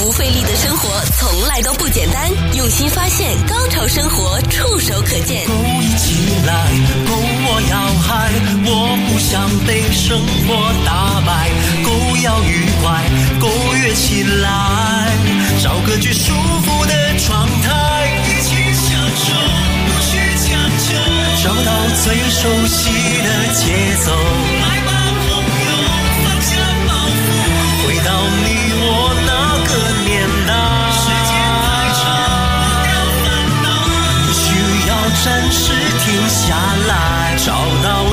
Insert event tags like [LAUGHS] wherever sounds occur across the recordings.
不费力的生活从来都不简单，用心发现，高潮生活触手可见。勾一起来，勾我要嗨，我不想被生活打败，勾要愉快，勾跃起来，找个最舒服的状态，一起享受，不需强求，找到最熟悉的节奏，下来，找到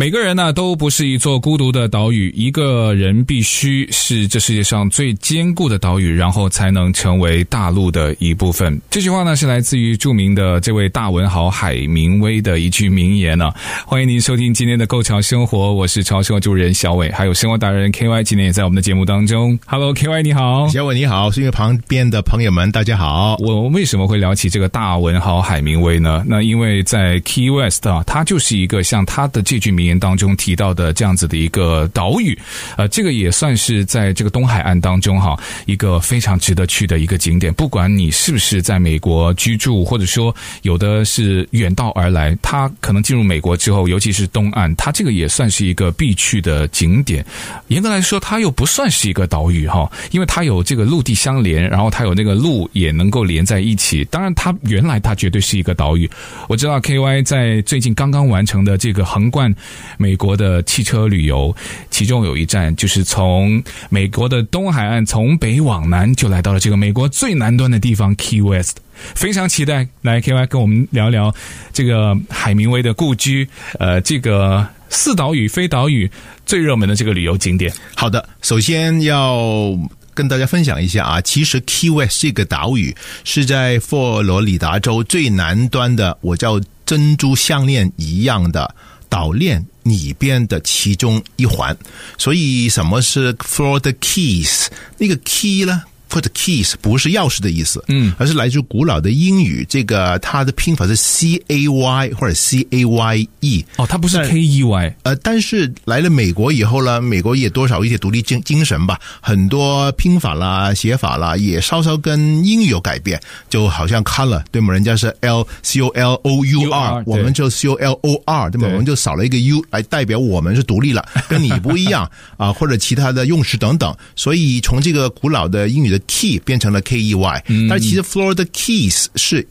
每个人呢都不是一座孤独的岛屿，一个人必须是这世界上最坚固的岛屿，然后才能成为大陆的一部分。这句话呢是来自于著名的这位大文豪海明威的一句名言呢。欢迎您收听今天的《构桥生活》，我是潮生活主持人小伟，还有生活达人 K Y，今天也在我们的节目当中。Hello K Y，你好，小伟你好，是因为旁边的朋友们大家好。我为什么会聊起这个大文豪海明威呢？那因为在 Key West 啊，他就是一个像他的这句名言。当中提到的这样子的一个岛屿，呃，这个也算是在这个东海岸当中哈，一个非常值得去的一个景点。不管你是不是在美国居住，或者说有的是远道而来，他可能进入美国之后，尤其是东岸，它这个也算是一个必去的景点。严格来说，它又不算是一个岛屿哈，因为它有这个陆地相连，然后它有那个路也能够连在一起。当然，它原来它绝对是一个岛屿。我知道 KY 在最近刚刚完成的这个横贯。美国的汽车旅游，其中有一站就是从美国的东海岸从北往南，就来到了这个美国最南端的地方 Key West。非常期待来 KY 跟我们聊聊这个海明威的故居，呃，这个似岛屿非岛屿最热门的这个旅游景点。好的，首先要跟大家分享一下啊，其实 Key West 这个岛屿是在佛罗里达州最南端的，我叫珍珠项链一样的岛链。里边的其中一环，所以什么是 for the Keys？那个 key 呢？或者 keys 不是钥匙的意思，嗯，而是来自古老的英语，这个它的拼法是 C A Y 或者 C A Y E。哦，它不是 K E Y。呃，但是来了美国以后呢，美国也多少一些独立精精神吧，很多拼法啦、写法啦，也稍稍跟英语有改变，就好像 color 对吗？人家是 L C O L O U R，我们就 C O L O R 对吗？我们就少了一个 U 来代表我们是独立了，跟你不一样啊，或者其他的用词等等。所以从这个古老的英语的 Key 变成了 K E Y，但其实 Florida Keys 是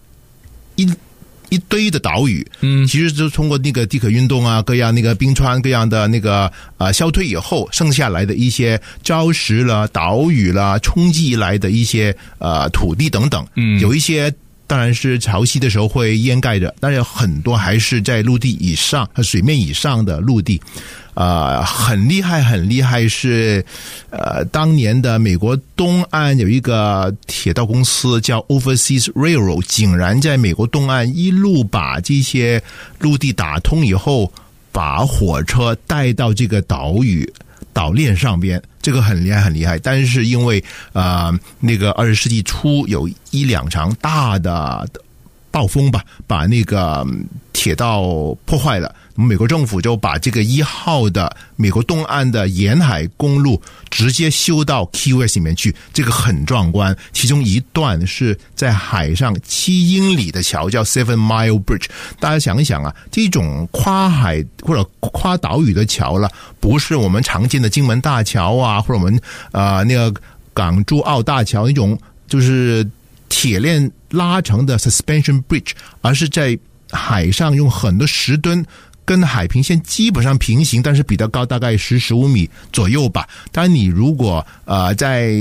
一一堆的岛屿，嗯，其实就通过那个地壳运动啊，各样那个冰川各样的那个呃消退以后，剩下来的一些礁石了、岛屿了，冲击来的一些呃土地等等，嗯，有一些当然是潮汐的时候会掩盖着，但是很多还是在陆地以上和水面以上的陆地。呃，很厉害，很厉害是，呃，当年的美国东岸有一个铁道公司叫 Overseas Railroad，竟然在美国东岸一路把这些陆地打通以后，把火车带到这个岛屿岛链上边，这个很厉害，很厉害。但是因为呃，那个二十世纪初有一两场大的暴风吧，把那个铁道破坏了。我们美国政府就把这个一号的美国东岸的沿海公路直接修到 KOS 里面去，这个很壮观。其中一段是在海上七英里的桥，叫 Seven Mile Bridge。大家想一想啊，这种跨海或者跨岛屿的桥了，不是我们常见的金门大桥啊，或者我们啊、那个港珠澳大桥那种就是铁链拉成的 Suspension Bridge，而是在海上用很多石墩。跟海平线基本上平行，但是比较高，大概十十五米左右吧。当然，你如果呃在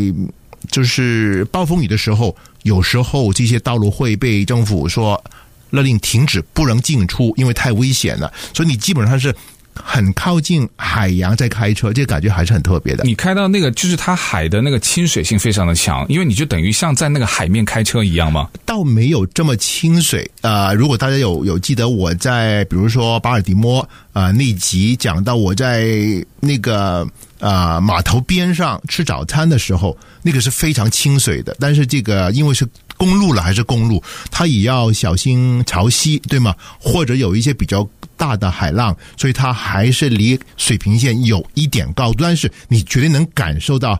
就是暴风雨的时候，有时候这些道路会被政府说勒令停止，不能进出，因为太危险了。所以你基本上是很靠近海洋在开车，这感觉还是很特别的。你开到那个，就是它海的那个亲水性非常的强，因为你就等于像在那个海面开车一样吗？倒没有这么清水啊、呃！如果大家有有记得我在比如说巴尔的摩啊、呃、那集讲到我在那个啊、码头边上吃早餐的时候，那个是非常清水的。但是这个因为是公路了还是公路，它也要小心潮汐，对吗？或者有一些比较。大的海浪，所以它还是离水平线有一点高，但是你绝对能感受到。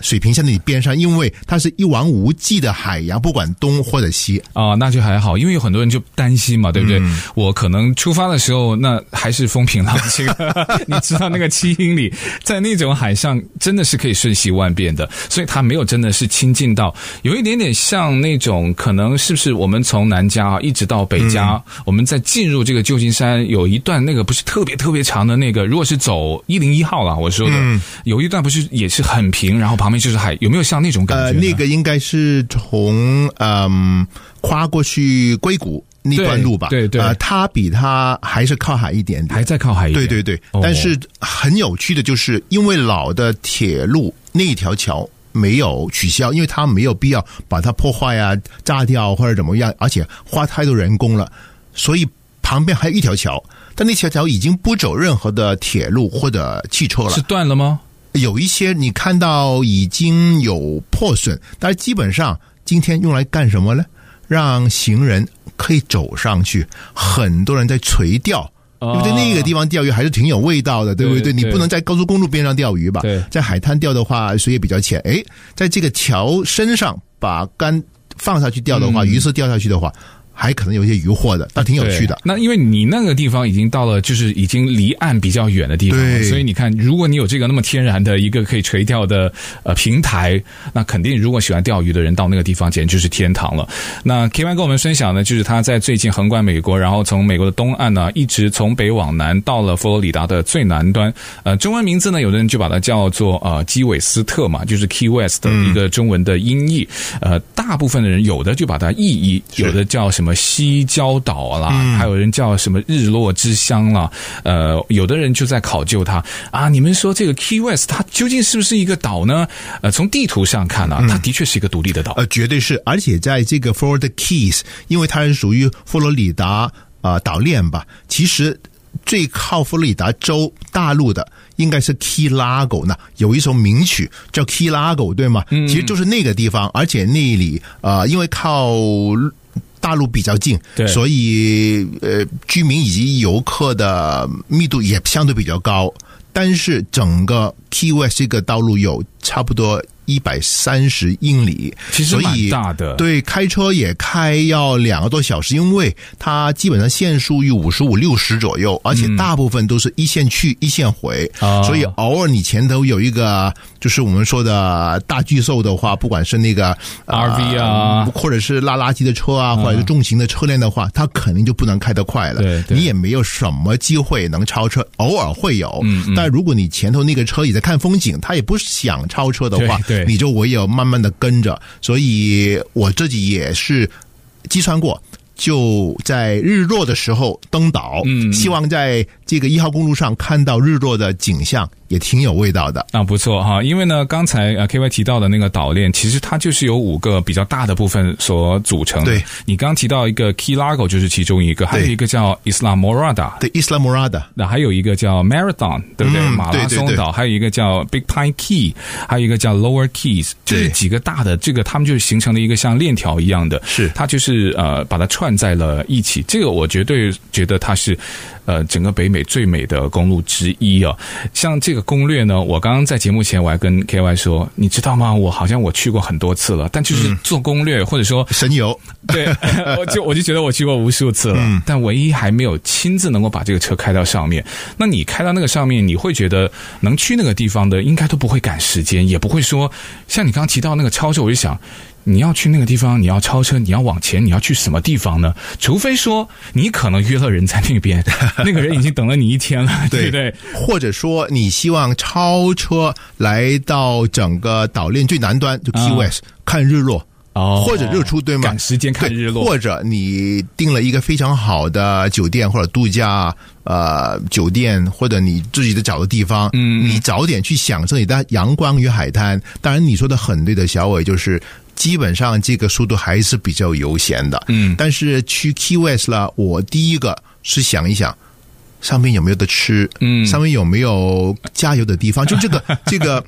水平线的边上，因为它是一望无际的海洋，不管东或者西啊，那就还好。因为有很多人就担心嘛，对不对？嗯、我可能出发的时候，那还是风平浪静。[LAUGHS] 你知道那个七英里，在那种海上真的是可以瞬息万变的，所以它没有真的是亲近到，有一点点像那种可能是不是我们从南加啊一直到北加，嗯、我们在进入这个旧金山有一段那个不是特别特别长的那个，如果是走一零一号啦，我说的、嗯、有一段不是也是很平，然后。旁边就是海，有没有像那种感觉？呃，那个应该是从嗯跨过去硅谷那段路吧？对对，对呃，它比它还是靠海一点点，还在靠海一点。对对对，哦、但是很有趣的就是，因为老的铁路那一条桥没有取消，因为它没有必要把它破坏啊、炸掉或者怎么样，而且花太多人工了，所以旁边还有一条桥，但那条桥已经不走任何的铁路或者汽车了，是断了吗？有一些你看到已经有破损，但是基本上今天用来干什么呢？让行人可以走上去。很多人在垂钓，因为在那个地方钓鱼还是挺有味道的，对不对？对对，你不能在高速公路边上钓鱼吧？对，在海滩钓的话，水也比较浅。哎，在这个桥身上把竿放下去钓的话，嗯、鱼是钓下去的话。还可能有一些渔获的，但挺有趣的。那因为你那个地方已经到了，就是已经离岸比较远的地方，对所以你看，如果你有这个那么天然的一个可以垂钓的呃平台，那肯定如果喜欢钓鱼的人到那个地方简直就是天堂了。那 KY 跟我们分享呢，就是他在最近横贯美国，然后从美国的东岸呢，一直从北往南到了佛罗里达的最南端。呃，中文名字呢，有的人就把它叫做呃基韦斯特嘛，就是 Key West 的一个中文的音译。嗯、呃，大部分的人有的就把它意译，有的叫什么？什么西郊岛啦，嗯、还有人叫什么日落之乡啦，呃，有的人就在考究它啊。你们说这个 Key West 它究竟是不是一个岛呢？呃，从地图上看呢、啊，它的确是一个独立的岛，呃，绝对是。而且在这个 Florida Keys，因为它是属于佛罗里达啊、呃、岛链吧，其实最靠佛罗里达州大陆的应该是 Key Largo 呢，有一首名曲叫 Key Largo，对吗？嗯、其实就是那个地方，而且那里啊、呃，因为靠。大陆比较近，对所以呃，居民以及游客的密度也相对比较高。但是整个 Key West 这个道路有差不多。一百三十英里，其实蛮大的。对，开车也开要两个多小时，因为它基本上限速于五十五六十左右，而且大部分都是一线去、嗯、一线回，哦、所以偶尔你前头有一个就是我们说的大巨兽的话，不管是那个 RV 啊，或者是拉垃圾的车啊，或者是重型的车辆的话，它肯定就不能开得快了。对，你也没有什么机会能超车，偶尔会有。嗯嗯，但如果你前头那个车也在看风景，他也不想超车的话，对。对。你就唯有慢慢的跟着，所以我自己也是计算过，就在日落的时候登岛，嗯，希望在这个一号公路上看到日落的景象。也挺有味道的啊，不错哈。因为呢，刚才啊 K Y 提到的那个岛链，其实它就是由五个比较大的部分所组成的。对，你刚提到一个 Key Largo 就是其中一个，还有一个叫 Islamorada，对，Islamorada，那还有一个叫 Marathon，对不对？马拉松岛，还有一个叫 Big Pine Key，还有一个叫 Lower Keys，就是几个大的，这个他们就是形成了一个像链条一样的，是它就是呃把它串在了一起。这个我绝对觉得它是呃整个北美最美的公路之一啊，像这个。攻略呢？我刚刚在节目前我还跟 KY 说，你知道吗？我好像我去过很多次了，但就是做攻略、嗯、或者说神游，[LAUGHS] 对，我就我就觉得我去过无数次了，嗯、但唯一还没有亲自能够把这个车开到上面。那你开到那个上面，你会觉得能去那个地方的，应该都不会赶时间，也不会说像你刚刚提到那个超市，我就想。你要去那个地方，你要超车，你要往前，你要去什么地方呢？除非说你可能约了人在那边，[LAUGHS] 那个人已经等了你一天了，对不对？或者说你希望超车来到整个岛链最南端，就 Key West、嗯、看日落。哦，或者日出，对吗？赶时间看日落，或者你订了一个非常好的酒店或者度假呃酒店，或者你自己的找的地方，嗯，你早点去享受你的阳光与海滩。当然，你说的很对的，小伟就是基本上这个速度还是比较悠闲的，嗯。但是去 Key West 了，我第一个是想一想。上面有没有得吃？嗯，上面有没有加油的地方？就这个 [LAUGHS] 这个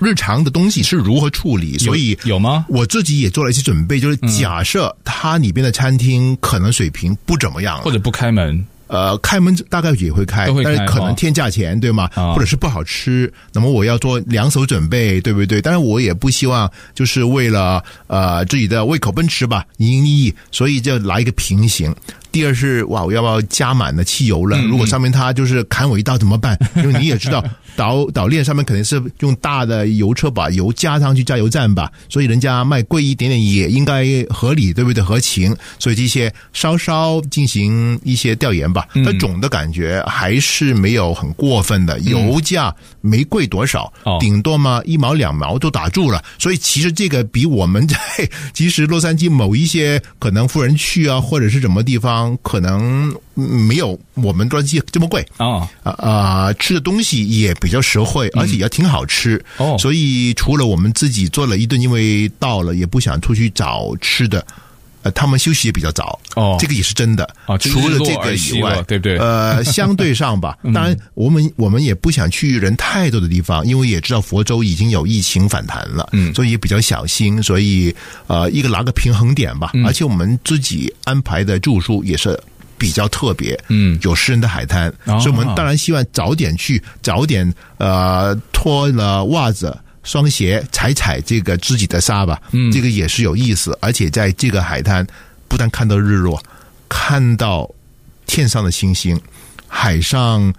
日常的东西是如何处理？所以有吗？我自己也做了一些准备，就是假设它里边的餐厅可能水平不怎么样，或者不开门。呃，开门大概也会开，但是可能天价钱，哦、对吗？或者是不好吃，那么我要做两手准备，对不对？但是我也不希望就是为了呃自己的胃口奔驰吧，营营役役，所以就来一个平行。第二是哇，我要不要加满了汽油了？如果上面他就是砍我一刀怎么办？因为你也知道，岛岛链上面肯定是用大的油车把油加上去加油站吧，所以人家卖贵一点点也应该合理，对不对？合情。所以这些稍稍进行一些调研吧。但总的感觉还是没有很过分的，油价没贵多少，顶多嘛一毛两毛都打住了。所以其实这个比我们在 [LAUGHS] 其实洛杉矶某一些可能富人区啊，或者是什么地方。可能没有我们专辑这么贵啊啊！吃的东西也比较实惠，而且也挺好吃哦。所以除了我们自己做了一顿，因为到了也不想出去找吃的，呃，他们休息也比较早哦。这个也是真的啊。除了这个以外，对不对？呃，[LAUGHS] 相对上吧，当然我们我们也不想去人太多的地方，因为也知道佛州已经有疫情反弹了，嗯，所以也比较小心。所以呃，一个拿个平衡点吧。而且我们自己安排的住宿也是。比较特别，嗯，有诗人的海滩，嗯、所以我们当然希望早点去，早点呃脱了袜子、双鞋，踩踩这个自己的沙吧，嗯，这个也是有意思。而且在这个海滩，不但看到日落，看到天上的星星，海上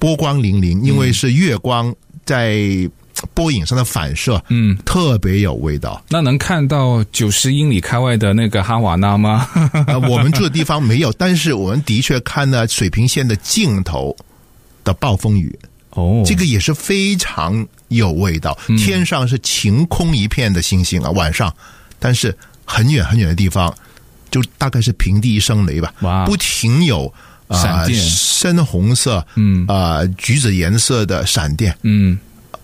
波光粼粼，因为是月光在。波影上的反射，嗯，特别有味道。那能看到九十英里开外的那个哈瓦那吗？[LAUGHS] 呃，我们住的地方没有，但是我们的确看了水平线的尽头的暴风雨。哦，这个也是非常有味道。天上是晴空一片的星星啊，晚上，但是很远很远的地方，就大概是平地一声雷吧。哇，不停有闪电，深红色，嗯啊，橘子颜色的闪电，嗯。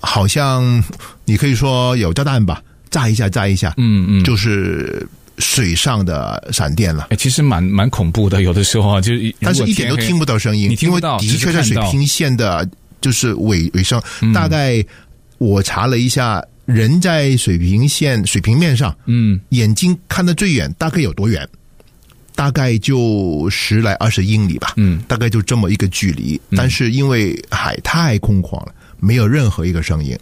好像你可以说有炸弹吧，炸一下，炸一下，嗯嗯，就是水上的闪电了。哎，其实蛮蛮恐怖的，有的时候啊，就是但是一点都听不到声音，你听不到，因为的确在水平线的，就是尾尾声。大概我查了一下，人在水平线水平面上，嗯，眼睛看得最远，大概有多远？大概就十来二十英里吧，嗯，大概就这么一个距离。但是因为海太空旷了。没有任何一个声音。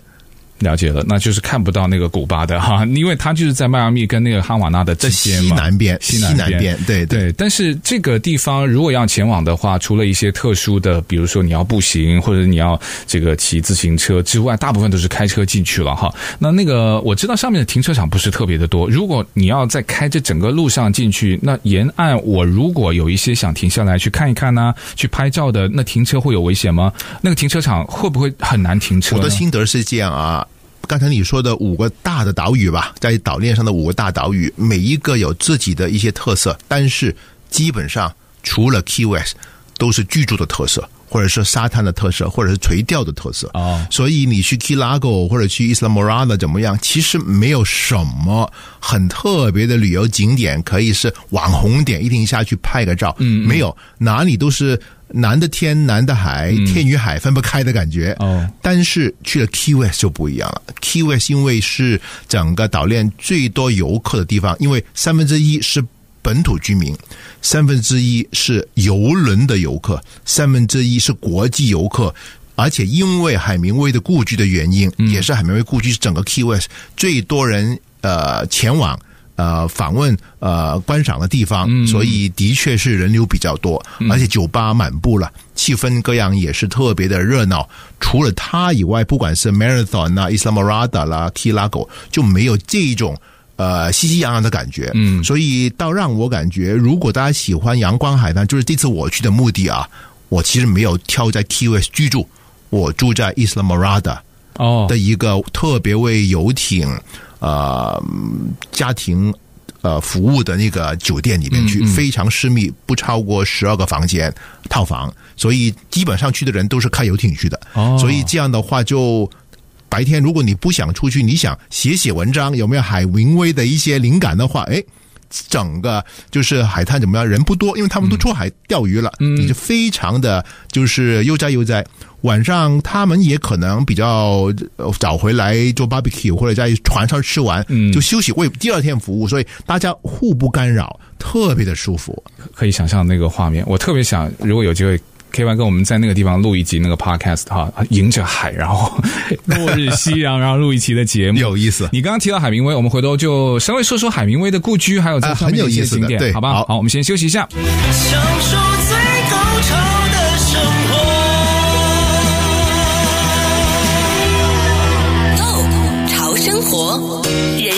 了解了，那就是看不到那个古巴的哈，[LAUGHS] 因为它就是在迈阿密跟那个哈瓦那的之间嘛，西南边，西南边，对对，对。但是这个地方如果要前往的话，除了一些特殊的，比如说你要步行或者你要这个骑自行车之外，大部分都是开车进去了哈。那那个我知道上面的停车场不是特别的多，如果你要再开这整个路上进去，那沿岸我如果有一些想停下来去看一看呢、啊，去拍照的，那停车会有危险吗？那个停车场会不会很难停车？我的心得是这样啊。刚才你说的五个大的岛屿吧，在岛链上的五个大岛屿，每一个有自己的一些特色，但是基本上除了 Key West，都是居住的特色，或者是沙滩的特色，或者是垂钓的特色。哦，所以你去 Key Largo 或者去 Isla Morada 怎么样？其实没有什么很特别的旅游景点可以是网红点，一定下去拍个照。嗯，没有，哪里都是。南的天，南的海，天与海分不开的感觉。哦，但是去了 Key West 就不一样了。Key West 因为是整个岛链最多游客的地方，因为三分之一是本土居民，三分之一是游轮的游客，三分之一是国际游客，而且因为海明威的故居的原因，也是海明威故居是整个 Key West 最多人呃前往。呃，访问呃观赏的地方，所以的确是人流比较多，而且酒吧满布了，气氛各样也是特别的热闹。除了它以外，不管是 Marathon 啊、Isla Morada 啦、Key Largo，就没有这种呃熙熙攘攘的感觉。嗯，所以倒让我感觉，如果大家喜欢阳光海滩，就是这次我去的目的啊，我其实没有挑在 Key West 居住，我住在 Isla Morada 哦的一个特别为游艇。呃家庭呃服务的那个酒店里面去，非常私密，不超过十二个房间套房，所以基本上去的人都是开游艇去的。哦，所以这样的话就。白天如果你不想出去，你想写写文章，有没有海明威的一些灵感的话，哎，整个就是海滩怎么样？人不多，因为他们都出海钓鱼了，嗯、你就非常的就是悠哉悠哉。晚上他们也可能比较早回来做 barbecue，或者在船上吃完，就休息为第二天服务，所以大家互不干扰，特别的舒服。可以想象那个画面，我特别想如果有机会。K-Y 跟我们在那个地方录一集那个 podcast [LAUGHS] 哈，迎着海，然后落日夕阳，然后录一期的节目，有意思。你刚刚提到海明威，我们回头就稍微说说海明威的故居，还有这上面的一些景点，对，好吧？好，好，我们先休息一下。享受最高潮的生活。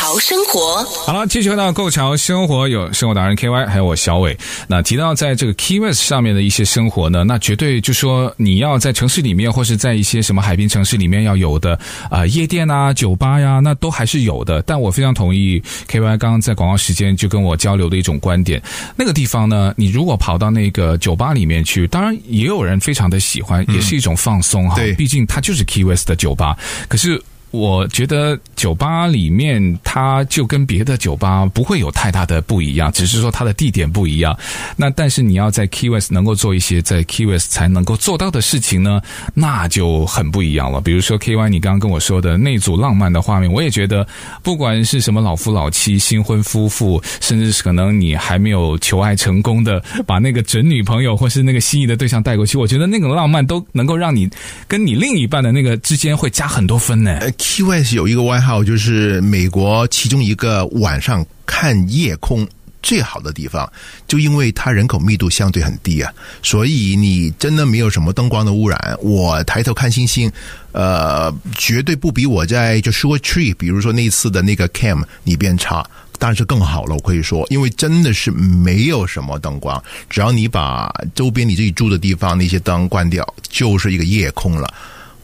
潮生活，好了，继续回到购潮生活，有生活达人 K Y，还有我小伟。那提到在这个 Key West 上面的一些生活呢，那绝对就说你要在城市里面，或是在一些什么海滨城市里面要有的啊、呃、夜店啊、酒吧呀，那都还是有的。但我非常同意 K Y 刚刚在广告时间就跟我交流的一种观点，那个地方呢，你如果跑到那个酒吧里面去，当然也有人非常的喜欢，也是一种放松哈。对，毕竟它就是 Key West 的酒吧，可是。我觉得酒吧里面，它就跟别的酒吧不会有太大的不一样，只是说它的地点不一样。那但是你要在 Key West 能够做一些在 Key West 才能够做到的事情呢，那就很不一样了。比如说 KY，你刚刚跟我说的那组浪漫的画面，我也觉得，不管是什么老夫老妻、新婚夫妇，甚至是可能你还没有求爱成功的，把那个准女朋友或是那个心仪的对象带过去，我觉得那个浪漫都能够让你跟你另一半的那个之间会加很多分呢。T Y S 有一个外号，就是美国其中一个晚上看夜空最好的地方，就因为它人口密度相对很低啊，所以你真的没有什么灯光的污染。我抬头看星星，呃，绝对不比我在就 s h o r Tree，比如说那次的那个 Camp 里边差，但是更好了。我可以说，因为真的是没有什么灯光，只要你把周边你自己住的地方那些灯关掉，就是一个夜空了。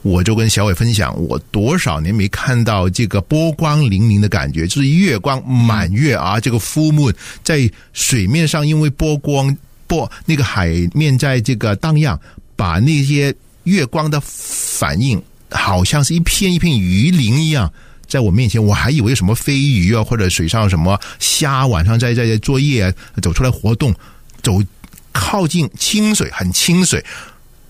我就跟小伟分享，我多少年没看到这个波光粼粼的感觉，就是月光满月啊，这个 full moon 在水面上，因为波光波那个海面在这个荡漾，把那些月光的反应，好像是一片一片鱼鳞一样，在我面前，我还以为什么飞鱼啊，或者水上什么虾，晚上在在在作业走出来活动，走靠近清水，很清水。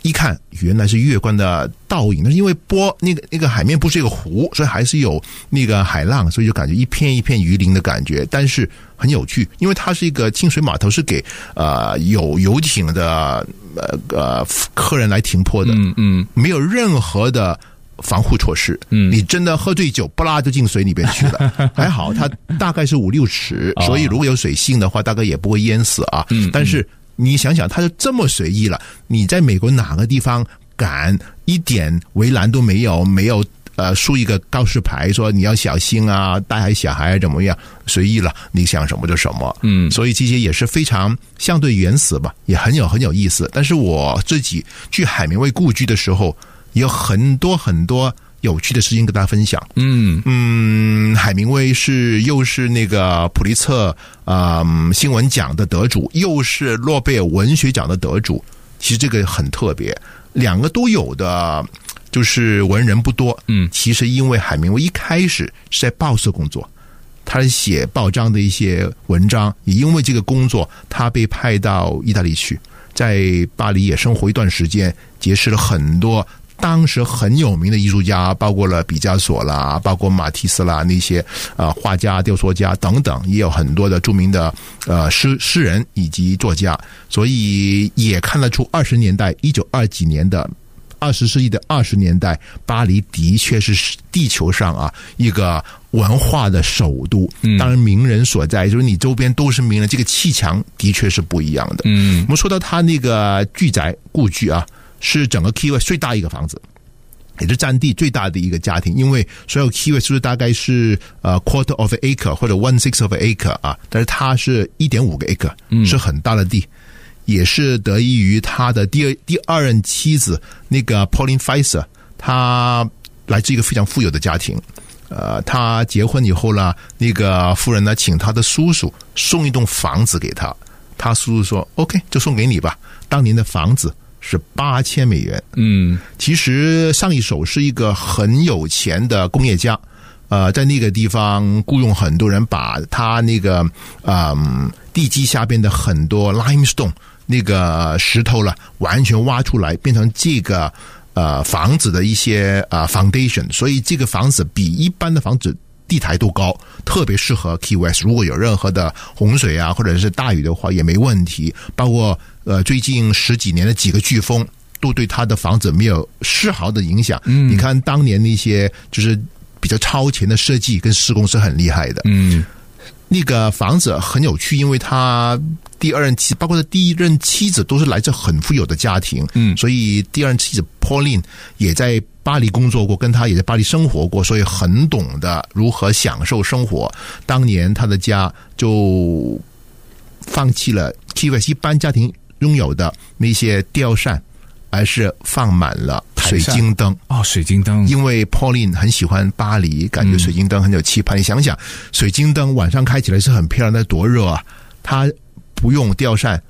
一看，原来是月光的倒影。那是因为波那个那个海面不是一个湖，所以还是有那个海浪，所以就感觉一片一片鱼鳞的感觉。但是很有趣，因为它是一个清水码头，是给呃有游艇的呃呃客人来停泊的。嗯嗯，没有任何的防护措施。嗯，你真的喝醉酒，不拉就进水里边去了。[LAUGHS] 还好，它大概是五六尺，所以如果有水性的话，大概也不会淹死啊。嗯，但是。你想想，他就这么随意了。你在美国哪个地方敢一点围栏都没有？没有呃，竖一个告示牌说你要小心啊，带孩小孩怎么样？随意了，你想什么就什么。嗯，所以这些也是非常相对原始吧，也很有很有意思。但是我自己去海明威故居的时候，有很多很多。有趣的事情跟大家分享。嗯嗯，海明威是又是那个普利策啊、呃、新闻奖的得主，又是诺贝尔文学奖的得主。其实这个很特别，两个都有的，就是文人不多。嗯，其实因为海明威一开始是在报社工作，他写报章的一些文章，也因为这个工作，他被派到意大利去，在巴黎也生活一段时间，结识了很多。当时很有名的艺术家，包括了毕加索啦，包括马蒂斯啦，那些啊画家、雕塑家等等，也有很多的著名的呃诗诗人以及作家，所以也看得出二十年代一九二几年的二十世纪的二十年代，巴黎的确是地球上啊一个文化的首都。当然，名人所在，就是你周边都是名人，这个气墙的确是不一样的。嗯，我们说到他那个巨宅故居啊，是整个 Key West 最大一个房子。也是占地最大的一个家庭，因为所有 Key West 是不是大概是呃 quarter of an acre 或者 one sixth of an acre 啊？但是它是一点五个 acre，是很大的地，嗯、也是得益于他的第二第二任妻子那个 Pauline Pfizer，他来自一个非常富有的家庭。呃，他结婚以后呢，那个夫人呢，请他的叔叔送一栋房子给他，他叔叔说 OK，就送给你吧。当年的房子。是八千美元。嗯，其实上一手是一个很有钱的工业家，呃，在那个地方雇佣很多人，把他那个嗯地基下边的很多 limestone 那个石头了，完全挖出来，变成这个呃房子的一些呃 foundation。所以这个房子比一般的房子地台度高，特别适合 Key West。如果有任何的洪水啊，或者是大雨的话，也没问题。包括。呃，最近十几年的几个飓风都对他的房子没有丝毫的影响。嗯，你看当年那些就是比较超前的设计跟施工是很厉害的。嗯，那个房子很有趣，因为他第二任妻，包括他第一任妻子都是来自很富有的家庭。嗯，所以第二任妻子 Pauline 也在巴黎工作过，跟他也在巴黎生活过，所以很懂得如何享受生活。当年他的家就放弃了 West 一般家庭。拥有的那些吊扇，而是放满了水晶灯哦，水晶灯。因为 Pauline 很喜欢巴黎，感觉水晶灯很有气派。嗯、你想想，水晶灯晚上开起来是很漂亮，那多热啊！他不用吊扇，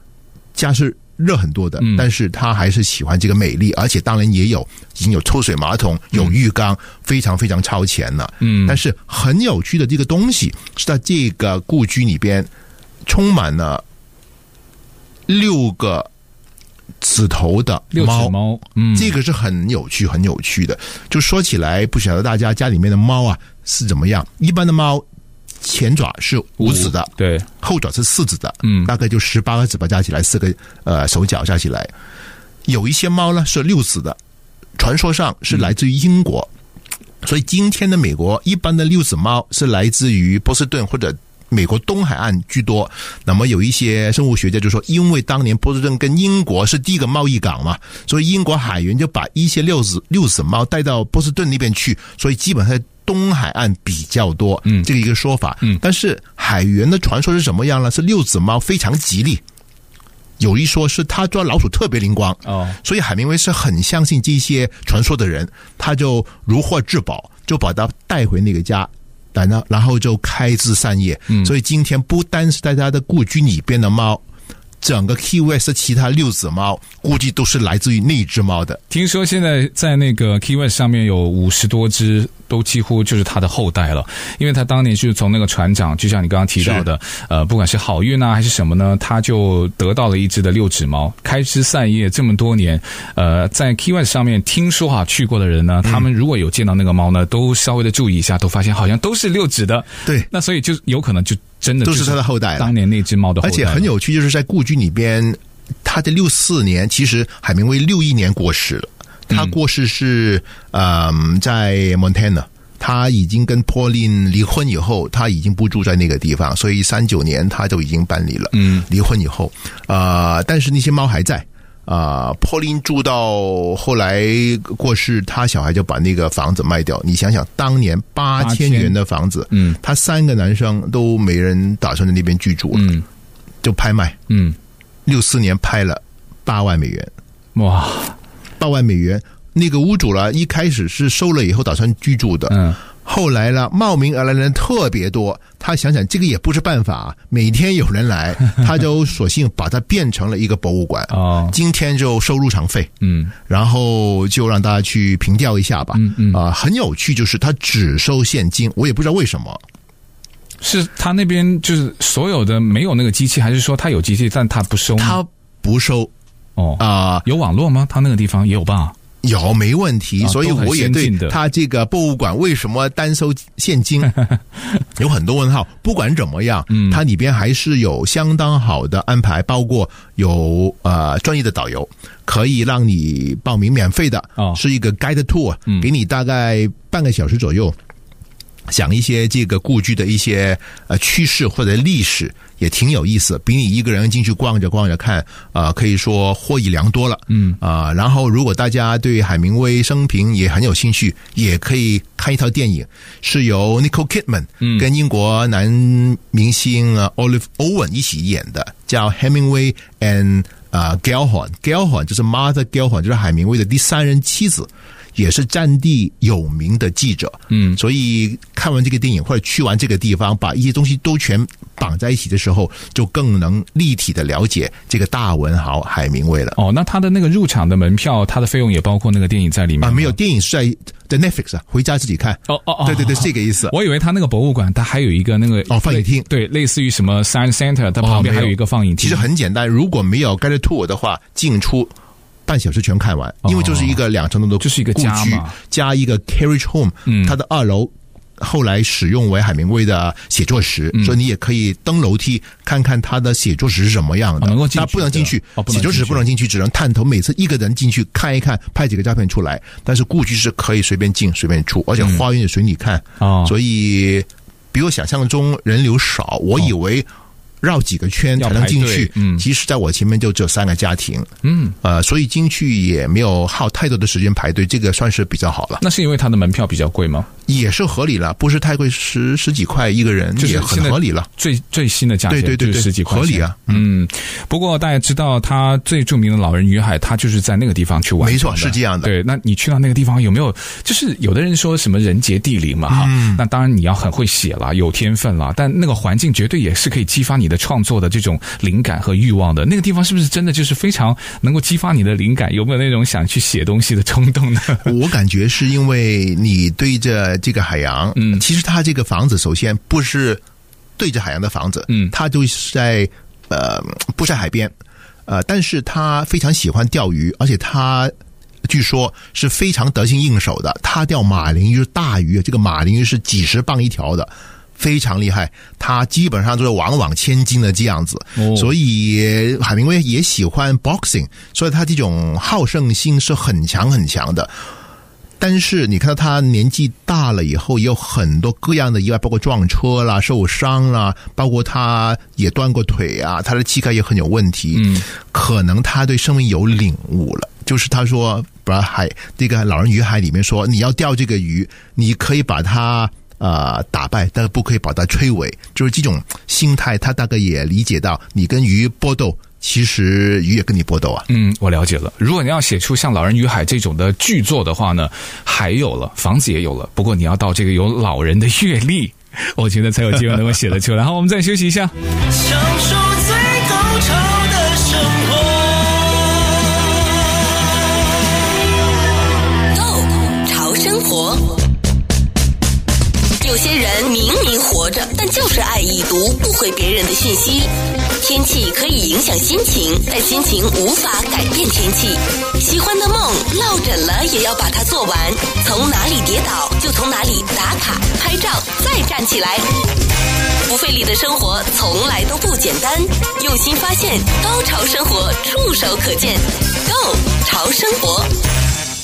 家是热很多的，嗯、但是他还是喜欢这个美丽，而且当然也有已经有抽水马桶，有浴缸，嗯、非常非常超前了。嗯，但是很有趣的这个东西是在这个故居里边充满了。六个指头的猫，猫，嗯，这个是很有趣、很有趣的。就说起来，不晓得大家家里面的猫啊是怎么样？一般的猫前爪是五指的，对，后爪是四指的，嗯，大概就十八个指吧，加起来四个呃手脚加起来。有一些猫呢是六指的，传说上是来自于英国，嗯、所以今天的美国一般的六指猫是来自于波士顿或者。美国东海岸居多，那么有一些生物学家就说，因为当年波士顿跟英国是第一个贸易港嘛，所以英国海员就把一些六子六子猫带到波士顿那边去，所以基本上东海岸比较多，嗯，这个一个说法，嗯，但是海员的传说是什么样呢？是六子猫非常吉利，有一说是他抓老鼠特别灵光哦，所以海明威是很相信这些传说的人，他就如获至宝，就把它带回那个家。然后，然后就开枝散叶。嗯，所以今天不单是大家的故居里边的猫，整个 Key West 其他六只猫，估计都是来自于那只猫的。听说现在在那个 Key West 上面有五十多只。都几乎就是它的后代了，因为它当年就是从那个船长，就像你刚刚提到的，呃，不管是好运啊还是什么呢，他就得到了一只的六指猫，开枝散叶这么多年，呃，在 Key West 上面听说哈、啊，去过的人呢，他们如果有见到那个猫呢，都稍微的注意一下，都发现好像都是六指的，对，那所以就有可能就真的都是他的后代，当年那只猫的后代，而且很有趣，就是在故居里边，他的六四年，其实海明威六一年过世了。他过世是嗯、呃，在 Montana，他已经跟 Pauline 离婚以后，他已经不住在那个地方，所以三九年他就已经搬离了。嗯，离婚以后，啊、呃，但是那些猫还在。啊、呃，Pauline 住到后来过世，他小孩就把那个房子卖掉。你想想，当年八千元的房子，嗯，他三个男生都没人打算在那边居住了，嗯，就拍卖，嗯，六四年拍了八万美元，哇。八万美元，那个屋主了，一开始是收了以后打算居住的，嗯，后来呢，冒名而来的人特别多，他想想这个也不是办法，每天有人来，[LAUGHS] 他就索性把它变成了一个博物馆，哦，今天就收入场费，嗯，然后就让大家去凭吊一下吧，嗯嗯，啊，很有趣，就是他只收现金，我也不知道为什么，是他那边就是所有的没有那个机器，还是说他有机器，但他不收？他不收。哦啊，有网络吗？他那个地方也有吧？有没问题，啊所以我也对他这个博物馆为什么单收现金 [LAUGHS] 有很多问号。不管怎么样，嗯，它里边还是有相当好的安排，包括有呃专业的导游，可以让你报名免费的，哦是一个 guide tour，嗯给你大概半个小时左右。讲一些这个故居的一些呃趋势或者历史也挺有意思，比你一个人进去逛着逛着看，呃，可以说获益良多了。嗯啊、呃，然后如果大家对海明威生平也很有兴趣，也可以看一套电影，是由 Nicole Kidman 跟英国男明星啊 Olive Owen 一起演的，叫 Hemingway and 呃 Gellhorn，Gellhorn 就是 Martha Gellhorn，就是海明威的第三任妻子。也是战地有名的记者，嗯，所以看完这个电影或者去完这个地方，把一些东西都全绑在一起的时候，就更能立体的了解这个大文豪海明威了。哦，那他的那个入场的门票，他的费用也包括那个电影在里面啊？没有，电影是在在 Netflix 啊，回家自己看。哦哦哦，对对对，是这个意思。我以为他那个博物馆，它还有一个那个哦放映厅，对，类似于什么 Science Center，它旁边还有一个放映厅。其实很简单，如果没有 Guided Tour 的话，进出。半小时全看完，因为就是一个两层楼的，就是一个家嘛，加一个 carriage home，嗯，它的二楼后来使用为海明威的写作室，所以你也可以登楼梯看看他的写作室是什么样的。能进去，他不能进去，写作室不能进去，只能探头。每次一个人进去看一看，拍几个照片出来。但是故居是可以随便进随便出，而且花园也随你看。哦，所以比我想象中人流少，我以为。绕几个圈才能进去，嗯，其实在我前面就只有三个家庭，嗯，呃，所以进去也没有耗太多的时间排队，这个算是比较好了。那是因为它的门票比较贵吗？也是合理了，不是太贵，十十几块一个人，也很合理了。最最新的价钱，对对对，十几块合理啊。嗯，不过大家知道，他最著名的老人与海，他就是在那个地方去玩。没错，是这样的。对，那你去到那个地方有没有？就是有的人说什么人杰地灵嘛，哈、嗯，那当然你要很会写了，有天分了，但那个环境绝对也是可以激发你的创作的这种灵感和欲望的。那个地方是不是真的就是非常能够激发你的灵感？有没有那种想去写东西的冲动呢？我感觉是因为你对着这个海洋。嗯，其实他这个房子首先不是对着海洋的房子，嗯，他就是在呃不在海边，呃，但是他非常喜欢钓鱼，而且他据说是非常得心应手的。他钓马林鱼大鱼，这个马林鱼是几十磅一条的，非常厉害。他基本上就是往往千斤的这样子，哦、所以海明威也喜欢 boxing，所以他这种好胜心是很强很强的。但是你看到他年纪大了以后，也有很多各样的意外，包括撞车啦、受伤啦，包括他也断过腿啊，他的膝盖也很有问题。嗯，可能他对生命有领悟了。就是他说，把海这个老人与海里面说，你要钓这个鱼，你可以把它呃打败，但是不可以把它摧毁。就是这种心态，他大概也理解到，你跟鱼搏斗。其实鱼也跟你搏斗啊！嗯，我了解了。如果你要写出像《老人与海》这种的巨作的话呢，海有了，房子也有了，不过你要到这个有老人的阅历，我觉得才有机会能够写得出来。好我们再休息一下。享受读不回别人的讯息。天气可以影响心情，但心情无法改变天气。喜欢的梦落枕了也要把它做完。从哪里跌倒就从哪里打卡拍照，再站起来。不费力的生活从来都不简单。用心发现，高潮生活触手可见 Go 潮生活。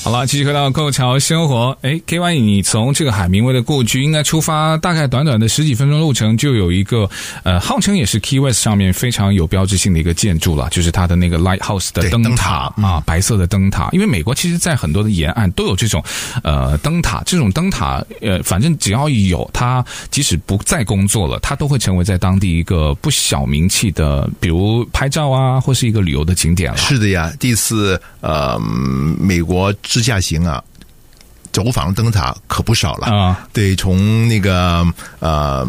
好了，继续回到《Go 潮生活》。哎，KY，你从这个海明威的故居应该出发，大概短短的十几分钟路程，就有一个呃，号称也是 Key West 上面非常有标志性的一个建筑了，就是它的那个 Lighthouse 的灯塔啊，白色的灯塔。因为美国其实，在很多的沿岸都有这种呃灯塔，这种灯塔呃，反正只要有它，即使不再工作了，它都会成为在当地一个不小名气的，比如拍照啊，或是一个旅游的景点了。是的呀，第一次呃，美国。自驾行啊，走访灯塔可不少了啊！对，从那个呃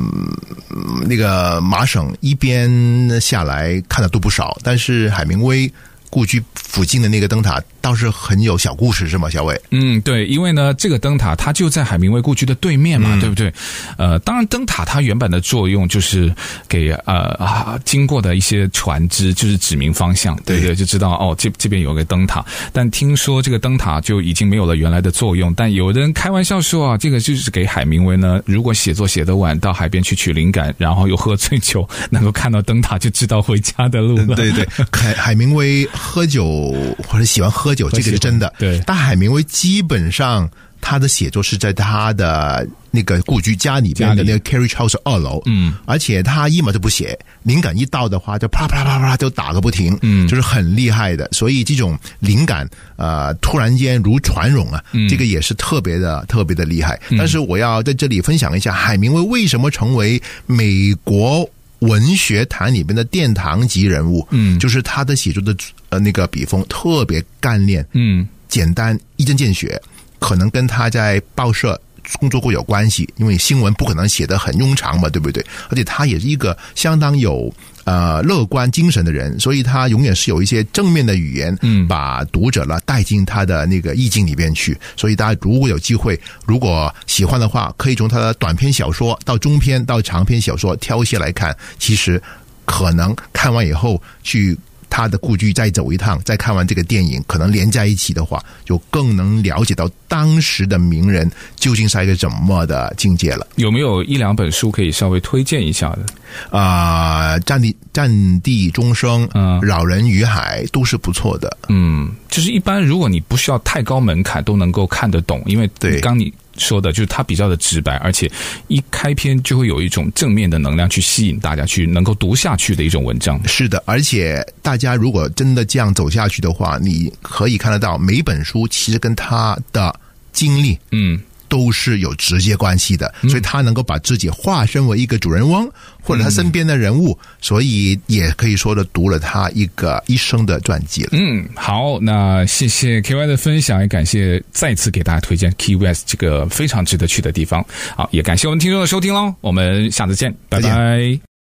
那个麻省一边下来看的都不少，但是海明威故居附近的那个灯塔倒是很有小故事，是吗？小伟，嗯，对，因为呢，这个灯塔它就在海明威故居的对面嘛，嗯、对不对？呃，当然，灯塔它原本的作用就是给呃啊经过的一些船只就是指明方向，对对，就知道哦，这这边有个灯塔。但听说这个灯塔就已经没有了原来的作用，但有人开玩笑说啊，这个就是给海明威呢，如果写作写得晚，到海边去取灵感，然后又喝醉酒，[LAUGHS] 能够看到灯塔，就知道回家的路了。对对，海海明威喝酒或者喜欢喝酒，这个是真的。对，但海明威基本上他的写作是在他的那个故居家里边的那个 Carriage House 二楼，嗯，而且他一毛都不写，灵感一到的话就啪啪啪啪就打个不停，嗯，就是很厉害的。所以这种灵感呃突然间如传涌啊，嗯，这个也是特别的特别的厉害。但是我要在这里分享一下海明威为什么成为美国文学坛里边的殿堂级人物，嗯，就是他的写作的呃那个笔锋特别干练，嗯。简单一针见血，可能跟他在报社工作过有关系，因为新闻不可能写得很庸长嘛，对不对？而且他也是一个相当有呃乐观精神的人，所以他永远是有一些正面的语言，嗯，把读者呢带进他的那个意境里边去。所以大家如果有机会，如果喜欢的话，可以从他的短篇小说到中篇到长篇小说挑一些来看，其实可能看完以后去。他的故居再走一趟，再看完这个电影，可能连在一起的话，就更能了解到当时的名人究竟是一个怎么的境界了。有没有一两本书可以稍微推荐一下的？啊、呃，战地战地钟声，嗯，扰人与海都是不错的。嗯，就是一般如果你不需要太高门槛，都能够看得懂，因为对刚你。说的就是他比较的直白，而且一开篇就会有一种正面的能量去吸引大家去能够读下去的一种文章。是的，而且大家如果真的这样走下去的话，你可以看得到每本书其实跟他的经历，嗯。都是有直接关系的，所以他能够把自己化身为一个主人翁，或者他身边的人物，所以也可以说的读了他一个一生的传记了。嗯，好，那谢谢 KY 的分享，也感谢再次给大家推荐 Key West 这个非常值得去的地方。好，也感谢我们听众的收听喽，我们下次见，拜拜。